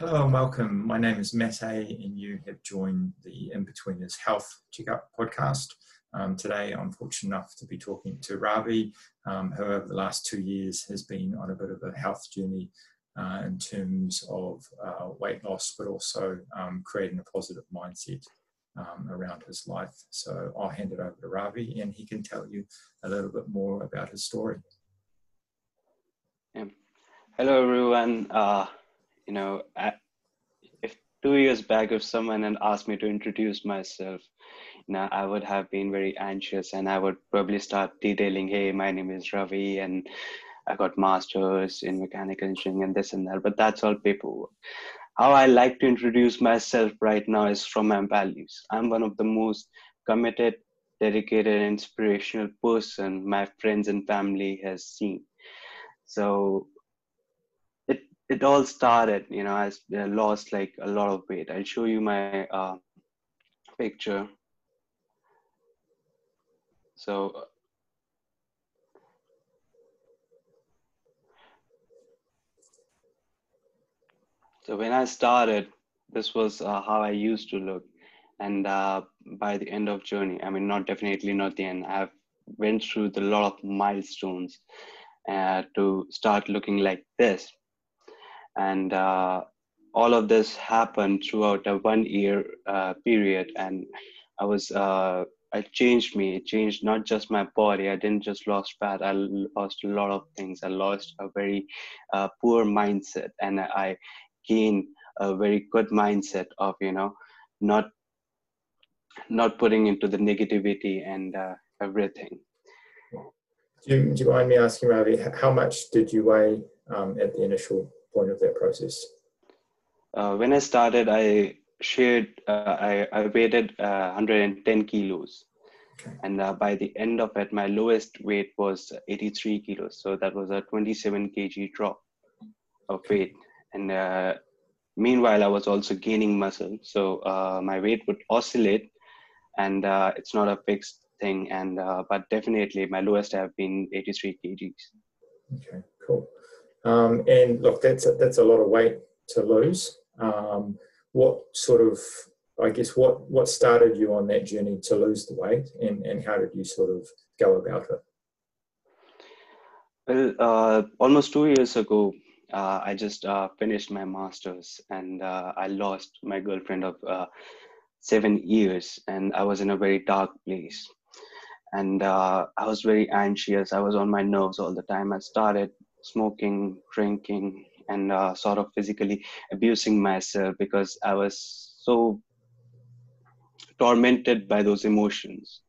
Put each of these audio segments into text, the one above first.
Hello and welcome. My name is Matt and you have joined the Inbetweeners Health Checkup podcast. Um, today, I'm fortunate enough to be talking to Ravi, um, who over the last two years has been on a bit of a health journey uh, in terms of uh, weight loss, but also um, creating a positive mindset um, around his life. So I'll hand it over to Ravi, and he can tell you a little bit more about his story. Yeah. Hello, everyone. Uh, you know, if two years back, if someone had asked me to introduce myself, you know, I would have been very anxious and I would probably start detailing, hey, my name is Ravi and I got masters in mechanical engineering and this and that, but that's all paperwork. How I like to introduce myself right now is from my values. I'm one of the most committed, dedicated, inspirational person my friends and family has seen. So it all started you know i lost like a lot of weight. I'll show you my uh, picture. So so when i started this was uh, how i used to look. And uh, by the end of journey i mean not definitely not the end. I've went through the lot of milestones uh, to start looking like this and uh, all of this happened throughout a one year uh, period. And i was uh, it changed me. It changed not just my body. I didn't just lost fat. I lost a lot of things. I lost a very uh, poor mindset. And i gained a very good mindset of you know not not putting into the negativity and uh, everything. Do you, do you mind me asking ravi how much did you weigh um, at the initial point of that process? Uh, when I started, I shared, uh, I, I weighed uh, 110 kilos. Okay. And uh, by the end of it, my lowest weight was 83 kilos. So that was a 27 kg drop of weight. And uh, meanwhile, I was also gaining muscle. So uh, my weight would oscillate and it's not a fixed thing. And but definitely my lowest have been 83 kgs. Okay, cool. Um, and look, that's a, that's a lot of weight to lose. Um, what sort of, I guess, what what started you on that journey to lose the weight, and and how did you sort of go about it? Well, uh, almost two years ago, uh, I just uh, finished my masters, and uh, I lost my girlfriend of uh, seven years, and I was in a very dark place and uh, I was very anxious. I was on my nerves all the time. I started smoking, drinking, and uh, sort of physically abusing myself because I was so tormented by those emotions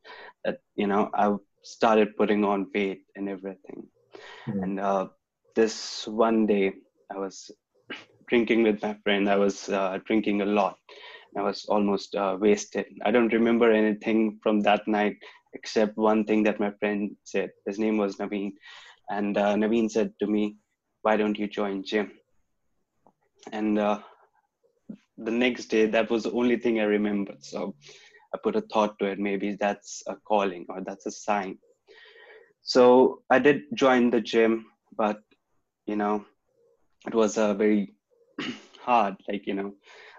that you know I started putting on weight and everything. Mm-hmm. And uh, this one day, I was drinking with my friend. I was uh, drinking a lot. I was almost uh, wasted. I don't remember anything from that night except one thing that my friend said. His name was Naveen and uh, Naveen said to me, "Why don't you join gym?" And uh, the next day, that was the only thing I remembered. So I put a thought to it. Maybe that's a calling or that's a sign. So I did join the gym, but you know, it was a very hard. Like you know,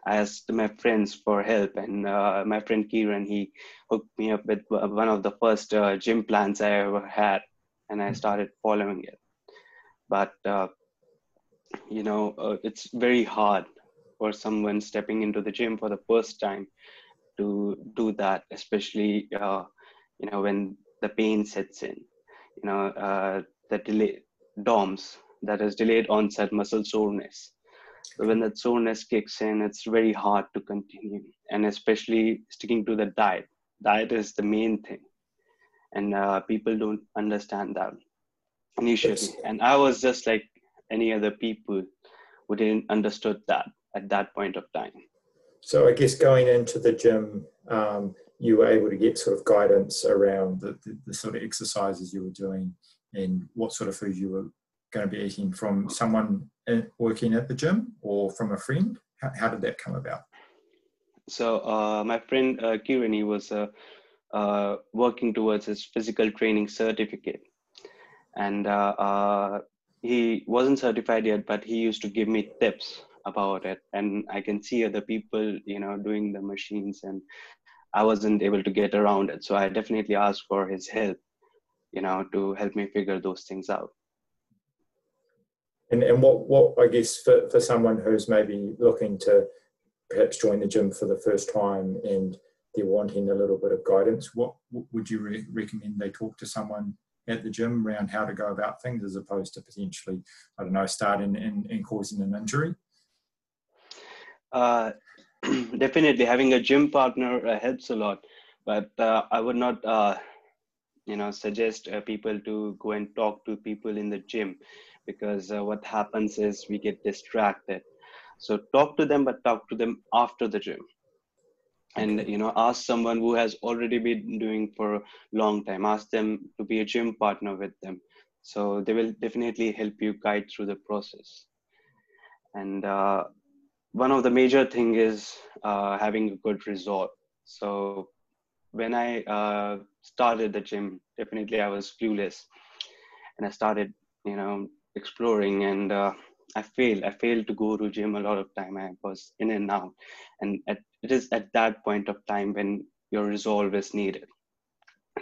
I asked my friends for help, and uh, my friend Kieran he hooked me up with one of the first uh, gym plans I ever had and I started following it. But uh, you know, uh, it's very hard for someone stepping into the gym for the first time to do that, especially uh, you know when the pain sets in. You know, uh, the delay DOMS, that is delayed onset muscle soreness. So when that soreness kicks in, it's very hard to continue, and especially sticking to the diet. Diet is the main thing and uh, people don't understand that initially. Yes. and i was just like any other people who didn't understood that at that point of time. So i guess going into the gym um, you were able to get sort of guidance around the, the, the, sort of exercises you were doing and what sort of food you were going to be eating from someone working at the gym or from a friend? How, how did that come about? So uh, my friend uh, Kieran, he was a uh, working towards his physical training certificate. And uh, uh, he wasn't certified yet, but he used to give me tips about it. And i can see other people you know doing the machines and i wasn't able to get around it. So i definitely asked for his help you know to help me figure those things out. And and what what i guess for, for someone who's maybe looking to perhaps join the gym for the first time and they're wanting a little bit of guidance? What, what would you re- recommend they talk to someone at the gym around how to go about things as opposed to potentially i don't know starting and, and causing an injury? Uh, definitely having a gym partner uh, helps a lot but uh, i would not uh, you know suggest uh, people to go and talk to people in the gym because uh, what happens is we get distracted. So talk to them but talk to them after the gym and you know ask someone who has already been doing for a long time. Ask them to be a gym partner with them. So they will definitely help you guide through the process. And uh, one of the major thing is uh, having a good result so when i uh, started the gym definitely i was clueless. And i started you know exploring and uh, i failed i failed to go to gym a lot of time i was in and out and at, it is at that point of time when your resolve is needed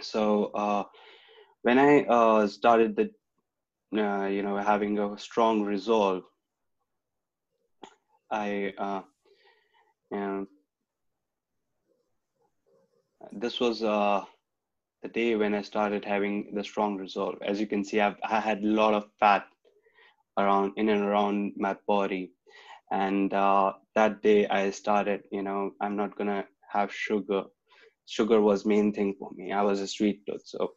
so uh, when i uh, started the uh, you know having a strong resolve i uh, you know, this was uh, the day when I started having the strong resolve. As you can see, I've I had a lot of fat around in and around my body, and uh, that day I started. You know, I'm not gonna have sugar. Sugar was main thing for me. I was a sweet tooth, so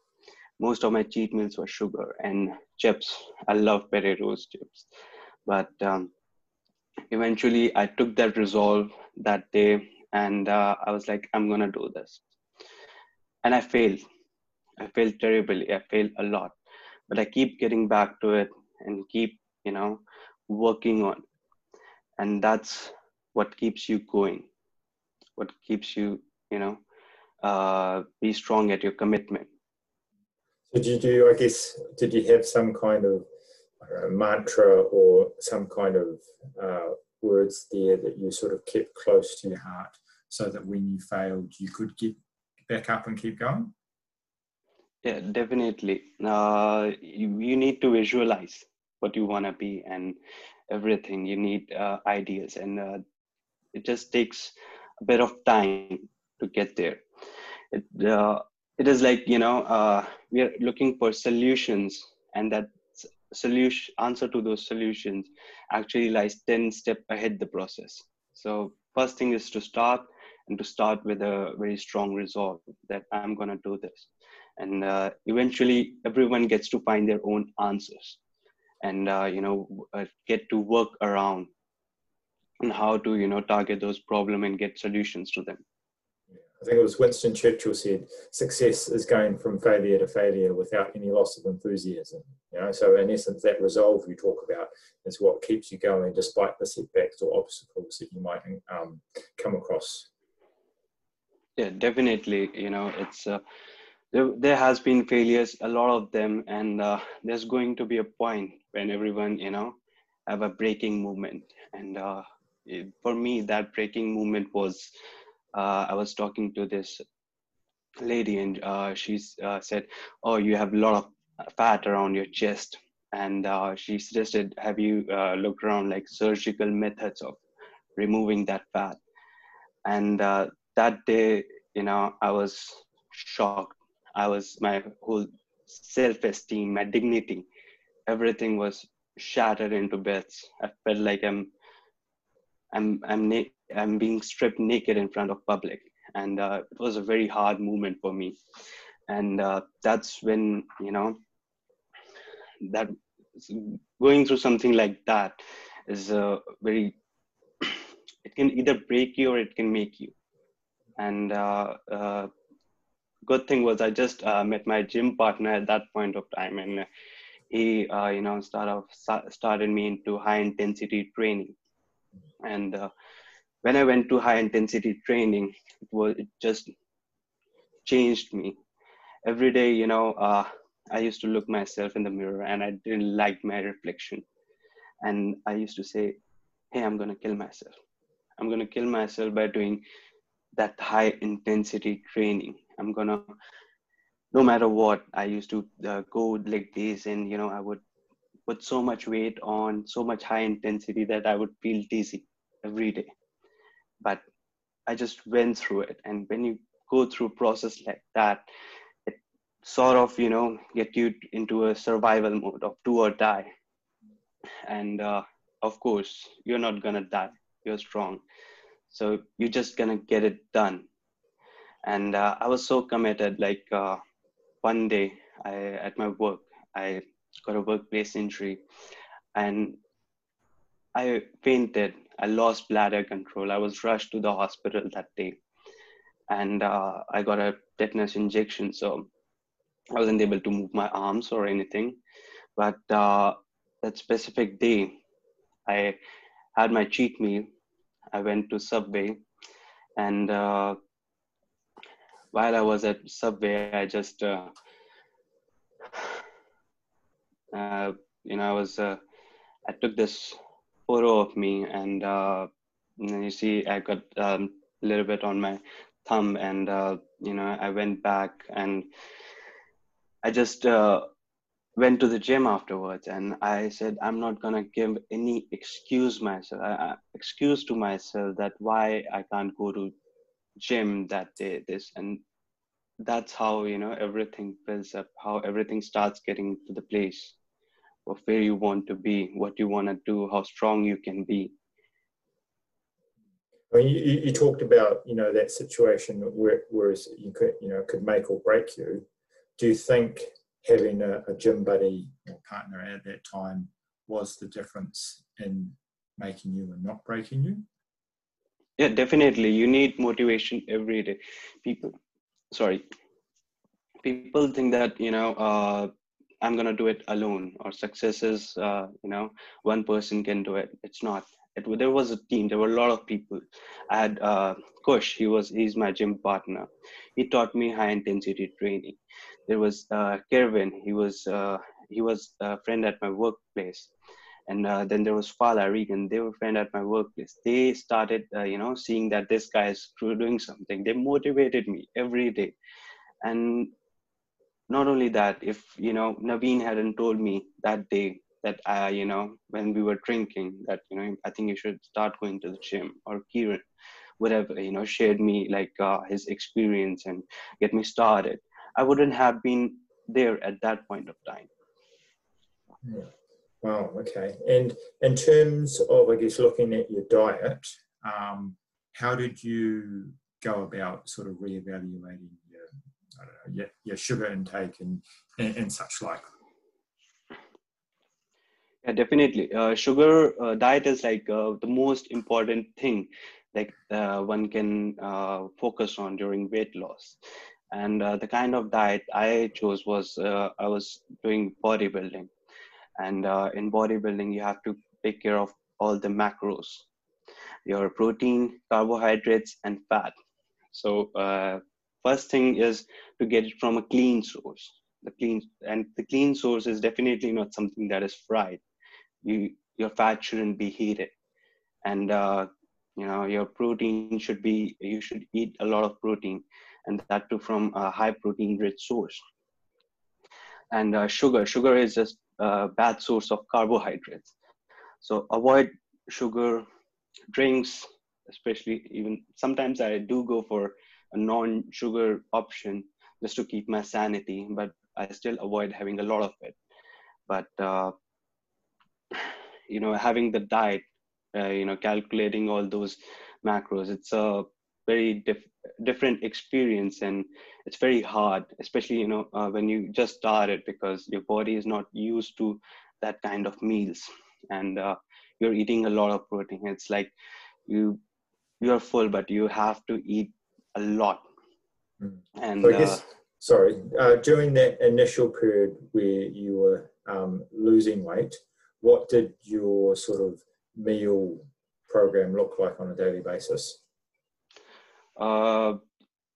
most of my cheat meals were sugar and chips. I love Pere Rose chips, but um, eventually I took that resolve that day, and uh, I was like, I'm gonna do this and I failed. I failed terribly. I failed a lot, but I keep getting back to it and keep, you know, working on. And that's what keeps you going. What keeps you, you know, uh, be strong at your commitment. so Did you do? I guess did you have some kind of know, mantra or some kind of uh, words there that you sort of kept close to your heart, so that when you failed, you could get back up and keep going? Yeah, definitely. Uh, you, you need to visualize what you want to be and everything. You need uh, ideas, and uh, it just takes a bit of time to get there. It, uh, it is like, you know, uh, we are looking for solutions, and that solution answer to those solutions actually lies 10 step ahead the process so first thing is to start and to start with a very strong resolve that i'm going to do this and uh, eventually everyone gets to find their own answers and uh, you know uh, get to work around and how to you know target those problem and get solutions to them I think it was Winston Churchill said, "Success is going from failure to failure without any loss of enthusiasm." You know, so in essence, that resolve you talk about is what keeps you going despite the setbacks or obstacles that you might um, come across yeah definitely you know it's uh, there, there has been failures a lot of them and uh, there's going to be a point when everyone you know have a breaking movement and uh, it, for me that breaking movement was uh, i was talking to this lady and uh, she uh, said oh you have a lot of fat around your chest. And she suggested have you looked around like surgical methods of removing that fat? And that day, you know, I was shocked. I was my whole self-esteem, my dignity, everything was shattered into bits. I felt like I'm, I'm, I'm, na- I'm being stripped naked in front of public, and uh, it was a very hard moment for me. And uh, that's when you know that going through something like that is a very it can either break you or it can make you and uh, uh, good thing was I just uh, met my gym partner at that point of time, and he, uh, you know, started started me into high intensity training. And uh, when I went to high intensity training, it was it just changed me. Every day, you know, uh, I used to look myself in the mirror, and I didn't like my reflection. And I used to say, hey i'm going to kill myself i'm going to kill myself by doing that high intensity training i'm going to no matter what i used to uh, go like this and you know i would put so much weight on so much high intensity that i would feel dizzy every day. But i just went through it. And when you go through a process like that it sort of you know get you into a survival mode of do or die. And uh, of course you're not gonna die. You're strong. So you're just gonna get it done. And uh, i was so committed like uh, one day I, at my work i got a workplace injury and i fainted. I lost bladder control. I was rushed to the hospital that day and uh, i got a tetanus injection so i wasn't able to move my arms or anything. But uh, that specific day i had my cheat meal. I went to subway and uh, while i was at subway i just uh, uh, you know, I was, uh, I took this photo of me and, uh, you see, I got um, a little bit on my thumb and, uh, you know, I went back and I just uh, went to the gym afterwards and I said, I'm not to give any excuse myself, excuse to myself that why I can't go to gym that day, this, and that's how, you know, everything builds up, how everything starts getting to the place of where you want to be, what you want to do, how strong you can be. I mean, you, you talked about you know that situation where whereas you could you know could make or break you. Do you think having a, a gym buddy or partner at that time was the difference in making you and not breaking you? Yeah, definitely. You need motivation every day. People, sorry, people think that you know uh, i'm to do it alone or success is uh, you know one person can do it. It's not. It, there was a team. There were a lot of people. I had uh, kush. He was he's my gym partner. He taught me high intensity training. There was uh, Kervin. He was uh, he was a friend at my workplace, and uh, then there was Fala Regan. They were friends at my workplace. They started uh, you know seeing that this guy is doing something. They motivated me every day, and not only that if you know naveen hadn't told me that day that uh, you know when we were drinking that you know i think you should start going to the gym or kieran whatever you know shared me like uh, his experience and get me started i wouldn't have been there at that point of time yeah. Wow okay and in terms of i guess looking at your diet um, how did you go about sort of reevaluating I don't know, your, your sugar intake and, and, and such like. Yeah, definitely. Uh, sugar uh, diet is like uh, the most important thing like uh, one can uh, focus on during weight loss. And uh, the kind of diet I chose was I was doing bodybuilding, and in bodybuilding you have to take care of all the macros, your protein, carbohydrates, and fat. So first thing is to get it from a clean source. The clean and the clean source is definitely not something that is fried. You your fat shouldn't be heated. And uh, you know your protein should be you should eat a lot of protein and that too from a high protein rich source. And uh, sugar. Sugar is just bad source of carbohydrates. So avoid sugar drinks especially even sometimes i do go for a non-sugar option just to keep my sanity but i still avoid having a lot of it. But uh, you know having the diet uh, you know calculating all those macros it's a very diff- different experience and it's very hard especially you know uh, when you just start it because your body is not used to that kind of meals and uh, you're eating a lot of protein it's like you you're full but you have to eat a lot. Mm. And so I guess, uh, sorry, uh, during that initial period where you were um, losing weight, what did your sort of meal program look like on a daily basis? Uh,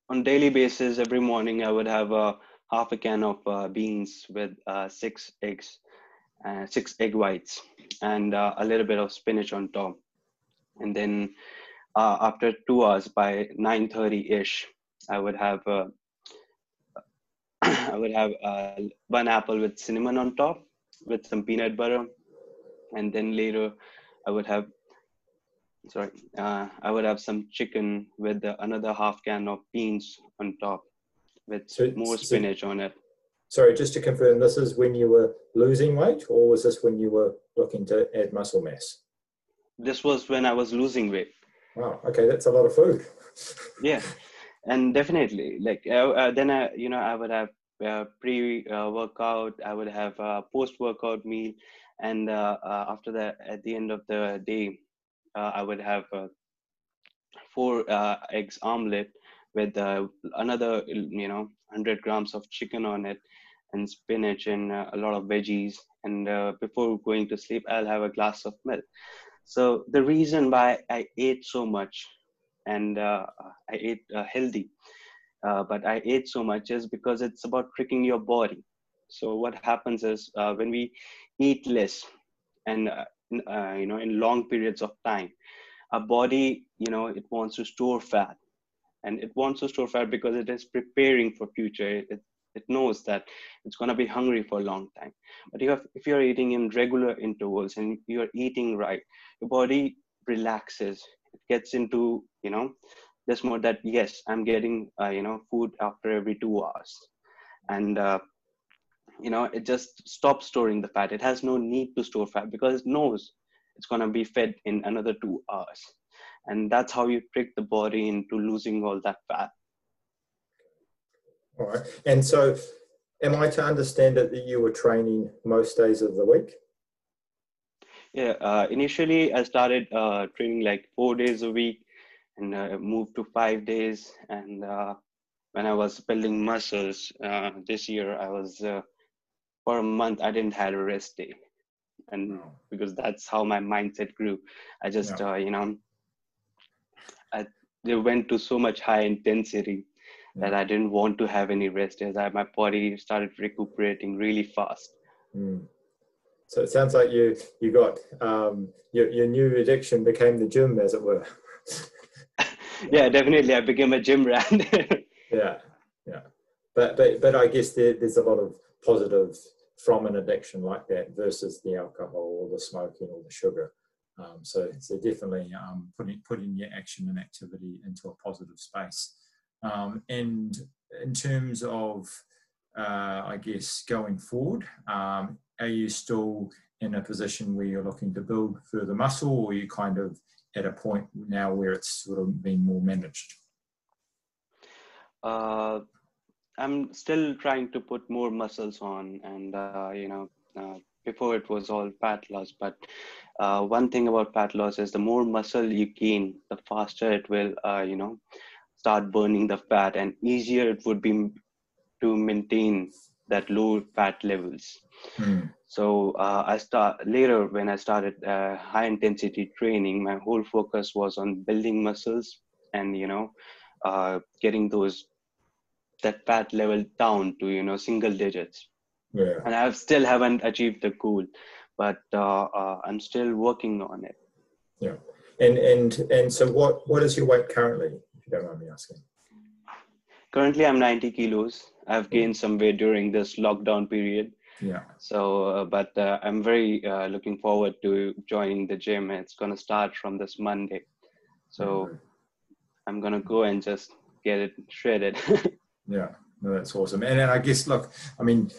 on daily basis, every morning I would have a half a can of uh, beans with uh, six eggs, uh, six egg whites, and uh, a little bit of spinach on top. and then uh, after two hours by 9:30 ish, I would have uh, I would have uh, one apple with cinnamon on top with some peanut butter, and then later I would have sorry uh, I would have some chicken with another half can of beans on top with so, more spinach so, on it. Sorry, just to confirm, this is when you were losing weight, or was this when you were looking to add muscle mass? This was when I was losing weight. Wow. Okay, that's a lot of food. yeah, and definitely, like uh, uh, then I, you know, I would have uh, pre-workout. I would have a post-workout meal, and uh, uh, after that, at the end of the day, uh, I would have four eggs omelet with another, you know, 100 grams of chicken on it, and spinach and a lot of veggies. And before going to sleep, I'll have a glass of milk. So the reason why I ate so much and uh, I ate uh, healthy, uh, but I ate so much is because it's about tricking your body. So what happens is uh, when we eat less and uh, you know in long periods of time, our body you know it wants to store fat, and it wants to store fat because it is preparing for future. It, it knows that it's going to be hungry for a long time. But if, if you're eating in regular intervals and you're eating right your body relaxes. It gets into you know this mode that yes i'm getting uh, you know food after every two hours. And uh, you know it just stops storing the fat it has no need to store fat because it knows it's going to be fed in another two hours and that's how you trick the body into losing all that fat all right. And so, am I to understand it that you were training most days of the week? Yeah. Uh, initially, I started uh, training like four days a week, and uh, moved to five days. And uh, when I was building muscles uh, this year, I was uh, for a month I didn't have a rest day, and no. because that's how my mindset grew. I just you know, I they went to so much high intensity that I didn't want to have any rest as I, my body started recuperating really fast. Mm. So it sounds like you you got um, your your new addiction became the gym, as it were. yeah, definitely. I became a gym rat. yeah, yeah. But but but I guess there, there's a lot of positive from an addiction like that versus the alcohol or the smoking or the sugar. Um, so, so definitely um, putting putting your action and activity into a positive space. Um, and in terms of, uh, I guess, going forward, um, are you still in a position where you're looking to build further muscle, or are you kind of at a point now where it's sort of been more managed? Uh, I'm still trying to put more muscles on, and uh, you know, uh, before it was all fat loss. But uh, one thing about fat loss is the more muscle you gain, the faster it will, uh, you know, start burning the fat and easier it would be to maintain that low fat levels mm. so uh, i start later when i started uh, high intensity training my whole focus was on building muscles and you know uh, getting those that fat level down to you know single digits yeah. and i still haven't achieved the goal but uh, uh, i'm still working on it yeah and and and so what what is your weight currently if you don't mind me asking? Currently, I'm 90 kilos. I've gained some weight during this lockdown period. Yeah. So, uh, but uh, I'm very uh, looking forward to joining the gym. It's going to start from this Monday. So, mm-hmm. I'm going to go and just get it shredded. yeah. No, that's awesome. And, and I guess, look, I mean,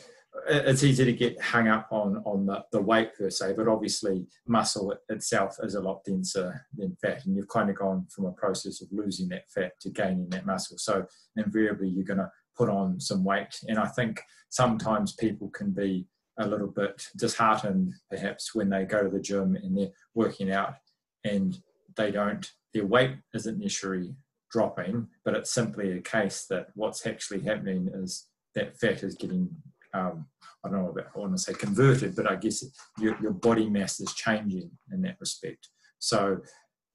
it's easy to get hung up on on the, the weight per se, but obviously muscle itself is a lot denser than fat, and you've kind of gone from a process of losing that fat to gaining that muscle. So invariably, you're going to put on some weight, and I think sometimes people can be a little bit disheartened, perhaps when they go to the gym and they're working out, and they don't their weight isn't necessarily dropping, but it's simply a case that what's actually happening is that fat is getting um, I don't know about, I want to say converted, but I guess your, your body mass is changing in that respect. So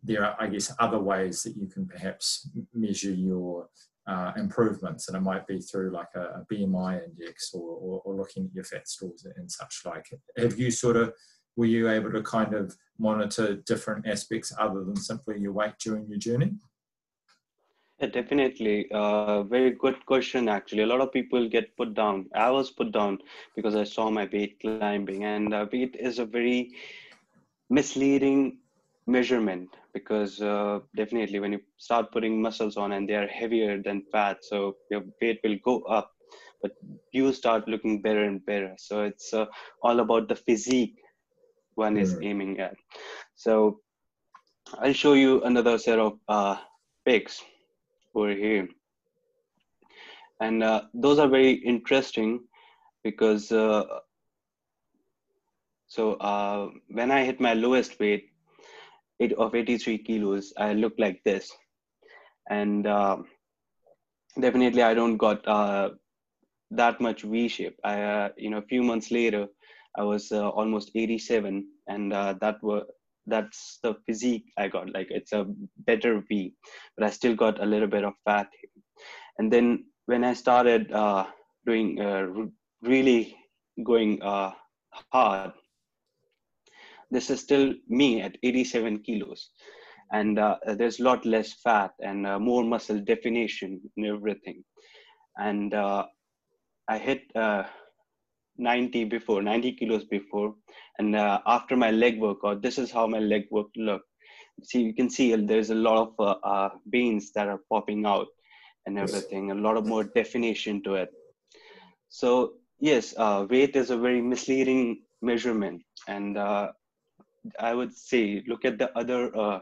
there are, I guess, other ways that you can perhaps measure your uh, improvements, and it might be through like a, a BMI index or, or, or, looking at your fat stores and such like. Have you sort of were you able to kind of monitor different aspects other than simply your weight during your journey? Yeah, definitely. Uh, very good question, actually. A lot of people get put down. I was put down because I saw my weight climbing, and uh, weight is a very misleading measurement because uh, definitely when you start putting muscles on and they are heavier than fat, so your weight will go up, but you start looking better and better. So it's uh, all about the physique one is mm. aiming at. So I'll show you another set of uh, pics over here. And uh, those are very interesting because uh, so uh, when I hit my lowest weight eight, of 83 kilos, I look like this. And uh, definitely I don't got uh, that much V shape. I, uh, you know, a few months later, I was almost 87 and that were that's the physique I got. Like it's a better V, but I still got a little bit of fat. And then when I started uh, doing uh, really going uh, hard, this is still me at 87 kilos, and uh, there's a lot less fat and uh, more muscle definition and everything. And uh, I hit 90 before 90 kilos before. And uh, after my leg workout this is how my leg work look. See you can see there's a lot of uh, uh, veins that are popping out and everything a lot of more definition to it. So yes uh, weight is a very misleading measurement. And uh, i would say look at the other uh,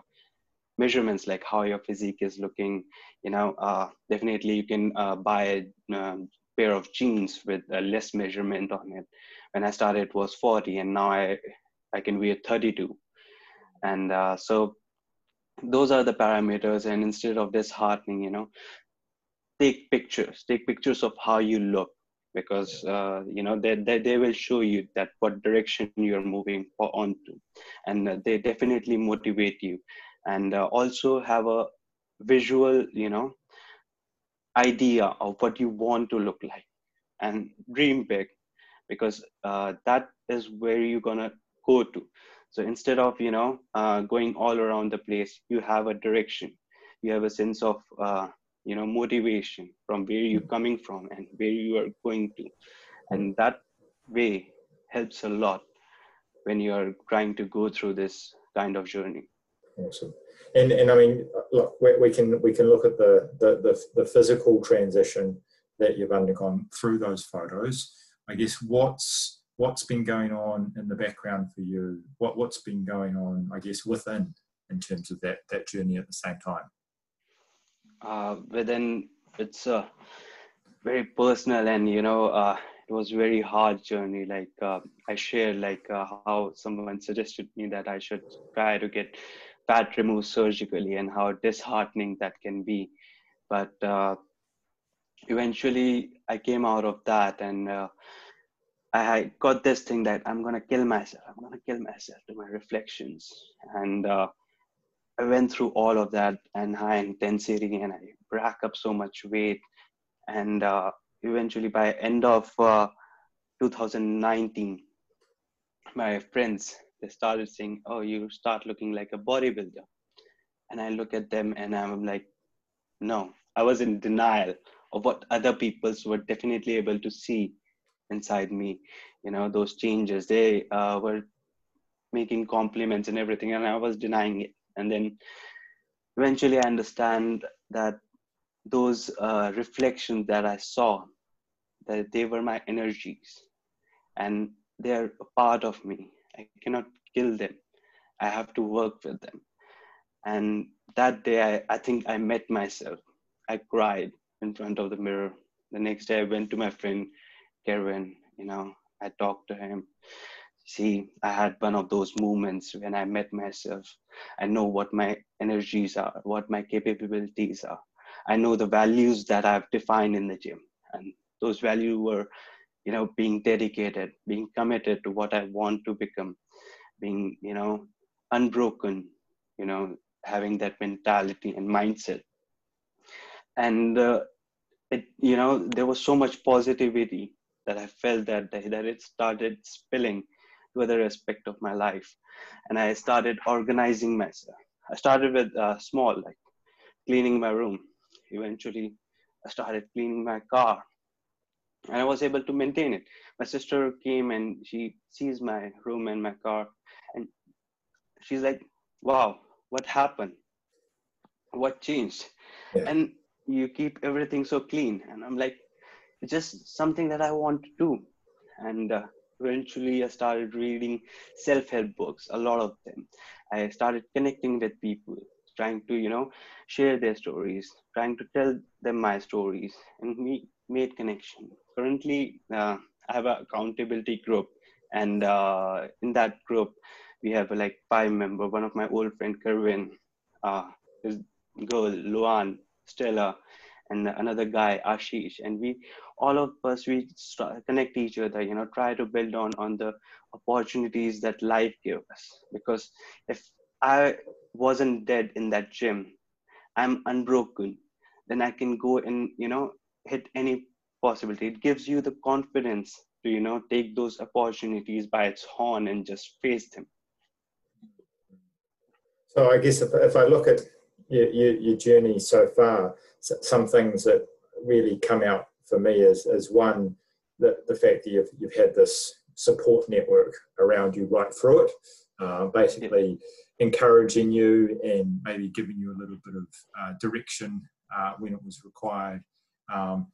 measurements like how your physique is looking. You know definitely you can buy um, pair of jeans with a less measurement on it. When I started, it was 40, and now I I can wear 32. And uh, so those are the parameters. And instead of disheartening, you know, take pictures. Take pictures of how you look because uh, you know they, they, they will show you that what direction you're moving on to and uh, they definitely motivate you and uh, also have a visual you know idea of what you want to look like and dream big because uh, that is where you're gonna go to. So instead of you know uh, going all around the place you have a direction. You have a sense of uh, you know motivation from where you're coming from and where you are going to. And that way helps a lot when you are trying to go through this kind of journey awesome and and I mean, look, we, we can we can look at the, the, the the physical transition that you've undergone through those photos. I guess what's what's been going on in the background for you? What what's been going on? I guess within in terms of that that journey at the same time. Uh, within it's a very personal and you know uh, it was a very hard journey. Like uh, I shared like uh, how someone suggested me that I should try to get fat removed surgically and how disheartening that can be. But uh, eventually, I came out of that and uh, I got this thing that I'm gonna kill myself. I'm gonna kill myself to my reflections. And uh, I went through all of that and high intensity, and I rack up so much weight. And uh, eventually, by end of uh, 2019, my friends they started saying, "Oh, you start looking like a bodybuilder," and I look at them and I'm like, "No, I was in denial of what other peoples were definitely able to see inside me. You know, those changes. They uh, were making compliments and everything, and I was denying it. And then eventually, I understand that those uh, reflections that I saw, that they were my energies, and they're a part of me I cannot kill them. I have to work with them. And that day, I, I think I met myself. I cried in front of the mirror. The next day, I went to my friend, Kevin. You know, I talked to him. See, I had one of those moments when I met myself. I know what my energies are, what my capabilities are. I know the values that I've defined in the gym. And those values were you know being dedicated being committed to what i want to become being you know unbroken you know having that mentality and mindset. And uh, it you know there was so much positivity that i felt that that it started spilling to other aspect of my life. And i started organizing myself. I started with uh, small like cleaning my room. Eventually i started cleaning my car and i was able to maintain it. My sister came and she sees my room and my car and she's like wow what happened? What changed? Yeah. and you keep everything so clean and i'm like it's just something that i want to do. And uh, eventually i started reading self-help books a lot of them. I started connecting with people trying to you know share their stories trying to tell them my stories and we made connection. Currently uh, i have an accountability group and uh, in that group we have like five member. One of my old friend kerwin uh, his girl luan stella and another guy ashish. And we all of us we connect each other you know try to build on on the opportunities that life gave us. Because if i wasn't dead in that gym i'm unbroken. Then i can go and you know hit any possibility. It gives you the confidence to you know take those opportunities by its horn and just face them. So i guess if, if i look at your, your, your journey so far some things that really come out for me is, is one, the, the fact that you've, you've had this support network around you right through it, uh, basically encouraging you and maybe giving you a little bit of uh, direction uh, when it was required, um,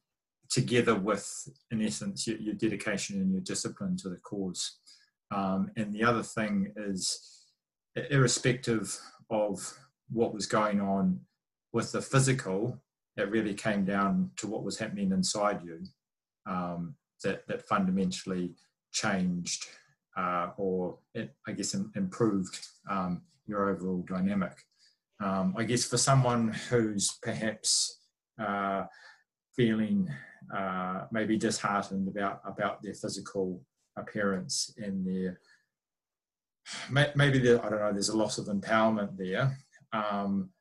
together with, in essence, your, your, dedication and your discipline to the cause. Um, and the other thing is, irrespective of what was going on with the physical, it really came down to what was happening inside you um, that, that fundamentally changed uh, or it, I guess improved um, your overall dynamic. Um, I guess for someone who's perhaps uh, feeling uh, maybe disheartened about about their physical appearance and their maybe there, I don't know there's a loss of empowerment there. Um,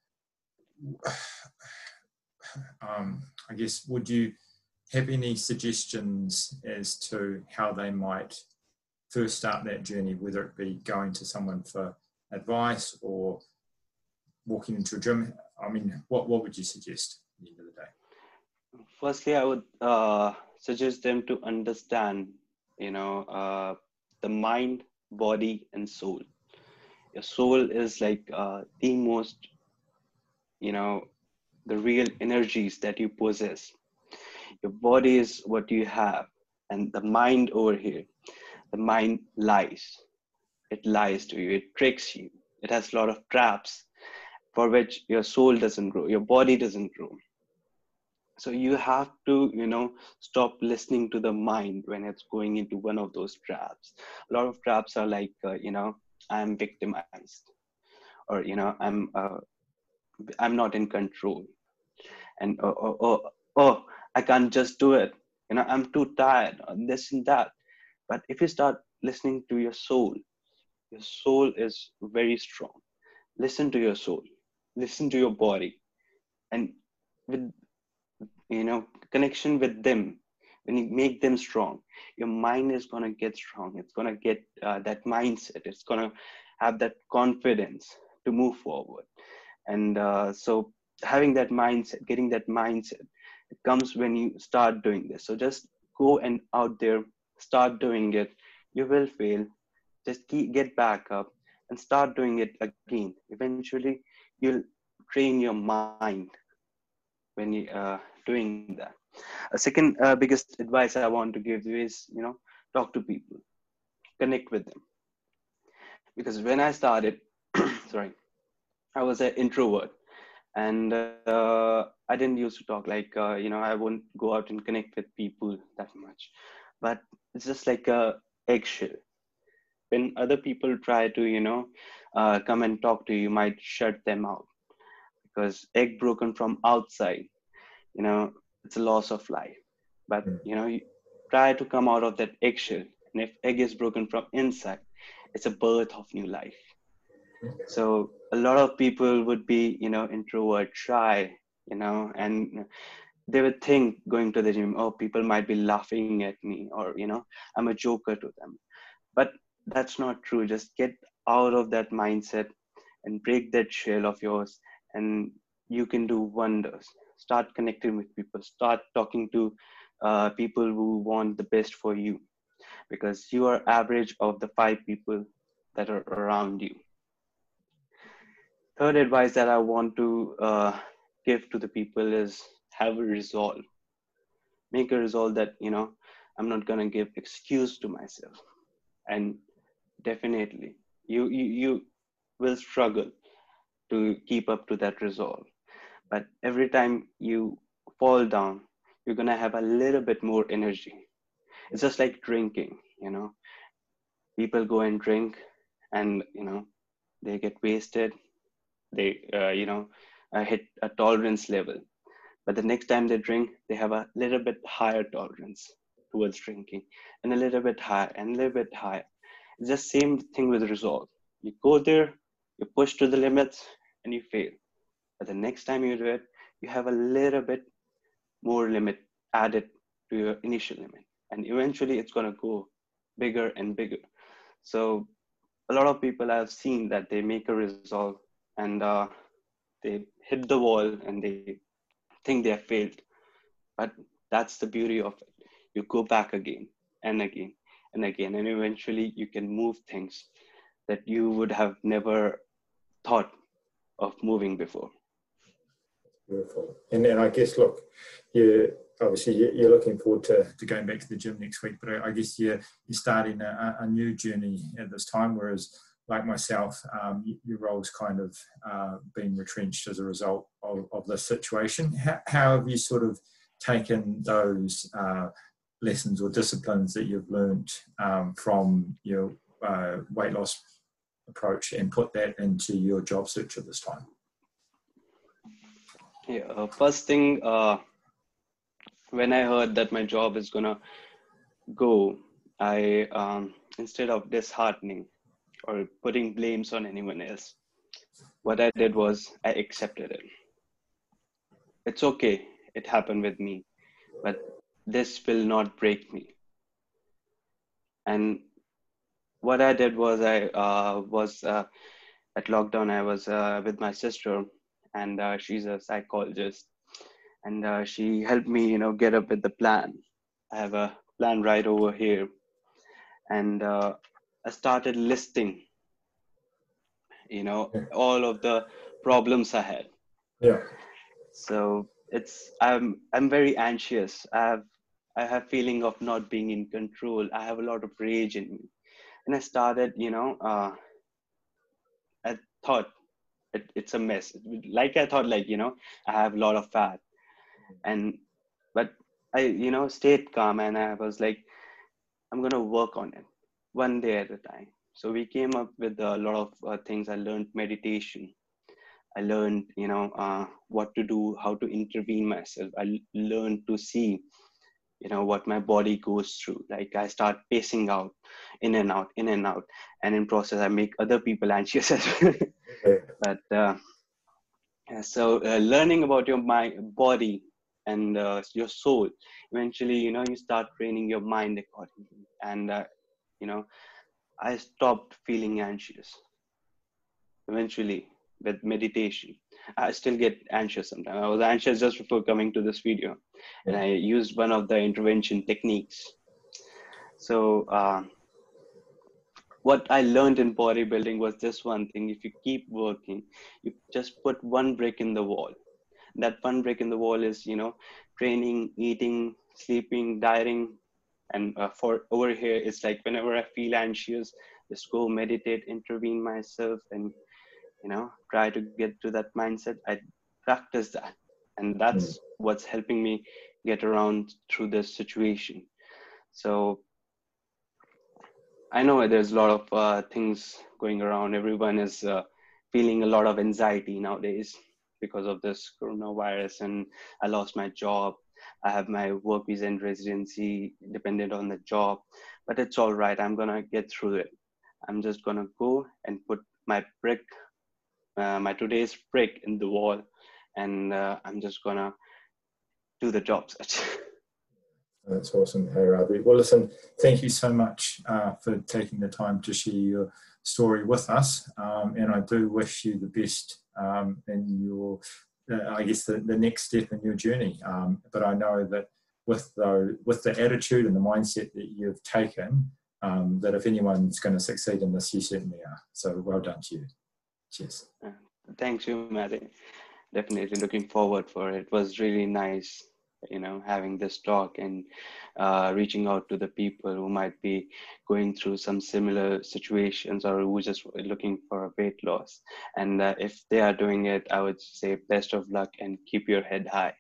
um, I guess, would you have any suggestions as to how they might first start that journey, whether it be going to someone for advice or walking into a gym? I mean, what, what would you suggest at the end of the day? Firstly, I would uh, suggest them to understand, you know, uh, the mind, body, and soul. Your soul is like uh, the most, you know, the real energies that you possess. Your body is what you have, and the mind over here, the mind lies. It lies to you, it tricks you. It has a lot of traps for which your soul doesn't grow, your body doesn't grow. So you have to, you know, stop listening to the mind when it's going into one of those traps. A lot of traps are like, uh, you know, I'm victimized, or you know, I'm uh, I'm not in control and oh, oh, oh, oh, I can't just do it. You know, I'm too tired, this and that. But if you start listening to your soul, your soul is very strong. Listen to your soul, listen to your body, and with you know connection with them when you make them strong your mind is going to get strong it's going to get uh, that mindset it's going to have that confidence to move forward and uh, so having that mindset, getting that mindset, it comes when you start doing this. So just go and out there, start doing it. You will fail. Just keep, get back up and start doing it again. Eventually, you'll train your mind when you uh, doing that. A second uh, biggest advice I want to give you is, you know, talk to people, connect with them. Because when I started, sorry, I was an introvert. And uh, i didn't used to talk like uh, you know i wouldn't go out and connect with people that much. But it's just like a eggshell. When other people try to you know uh, come and talk to you, you might shut them out. Because egg broken from outside you know it's a loss of life. But hmm. you know you try to come out of that eggshell. And if egg is broken from inside it's a birth of new life. So a lot of people would be you know introvert shy you know and they would think going to the gym oh people might be laughing at me or you know i'm a joker to them. But that's not true. Just get out of that mindset and break that shell of yours and you can do wonders. Start connecting with people. Start talking to uh, people who want the best for you. Because you are average of the five people that are around you. Third advice that i want to uh, give to the people is have a resolve. Make a resolve that you know i'm not going to give excuse to myself. And definitely you, you you will struggle to keep up to that resolve but every time you fall down you're going to have a little bit more energy. It's just like drinking you know. People go and drink and you know they get wasted. They uh, you know uh, hit a tolerance level. But the next time they drink they have a little bit higher tolerance towards drinking and a little bit higher and a little bit higher. It's the same thing with resolve. You go there you push to the limits and you fail the next time you do it you have a little bit more limit added to your initial limit. And eventually it's going to go bigger and bigger. So a lot of people i've seen that they make a resolve and uh, they hit the wall and they think they have failed. But that's the beauty of it. You go back again and again and again and eventually you can move things that you would have never thought of moving before beautiful and then i guess look you obviously you're looking forward to, to going back to the gym next week, but I guess you're, you're starting a, a new journey at this time, whereas like myself, um, your role's kind of uh, been retrenched as a result of, of this situation. How, how, have you sort of taken those uh, lessons or disciplines that you've learned um, from your uh, weight loss approach and put that into your job search at this time? Yeah, uh, first thing, uh, when I heard that my job is gonna go, I um, instead of disheartening or putting blames on anyone else, what I did was I accepted it. It's okay. It happened with me, but this will not break me. And what I did was I uh, was uh, at lockdown. I was uh, with my sister, and uh, she's a psychologist. And uh, she helped me you know get up with the plan. I have a plan right over here. And uh, i started listing you know all of the problems i had. Yeah. So it's i'm i'm very anxious. I have i have feeling of not being in control. I have a lot of rage in me. And i started you know uh, i thought it, it's a mess. Like i thought like you know i have a lot of fat. And but i you know stayed calm and i was like i'm gonna work on it one day at a time. So we came up with a lot of uh, things. I learned meditation. I learned you know uh, what to do how to intervene myself. I learned to see you know what my body goes through. Like i start pacing out in and out in and out. And in process i make other people anxious as well but uh, so uh, learning about your my body and uh, your soul eventually you know you start training your mind accordingly. And uh, you know i stopped feeling anxious eventually with meditation. I still get anxious sometimes. I was anxious just before coming to this video. And i used one of the intervention techniques. So uh, what i learned in bodybuilding was this one thing. If you keep working you just put one brick in the wall. That one brick in the wall is you know training eating sleeping dieting. And uh, for over here it's like whenever i feel anxious just go meditate intervene myself and you know try to get to that mindset. I practice that. And that's mm. what's helping me get around through this situation. So i know there's a lot of uh, things going around everyone is uh, feeling a lot of anxiety nowadays because of this coronavirus and I lost my job. I have my work visa and residency dependent on the job, but it's all right. I'm gonna get through it. I'm just gonna go and put my brick, uh, my today's brick in the wall, and uh, I'm just gonna do the job search. That's awesome. Hey, Ravi. Well, listen, thank you so much uh, for taking the time to share your story with us. Um, and I do wish you the best um, in your, uh, I guess, the, the next step in your journey. Um, but I know that with the, with the attitude and the mindset that you've taken, um, that if anyone's going to succeed in this, you certainly are. So well done to you. Cheers. Thanks you, Matty. Definitely looking forward for it. It was really nice you know having this talk and uh, reaching out to the people who might be going through some similar situations or who just looking for a weight loss. And uh, if they are doing it i would say best of luck and keep your head high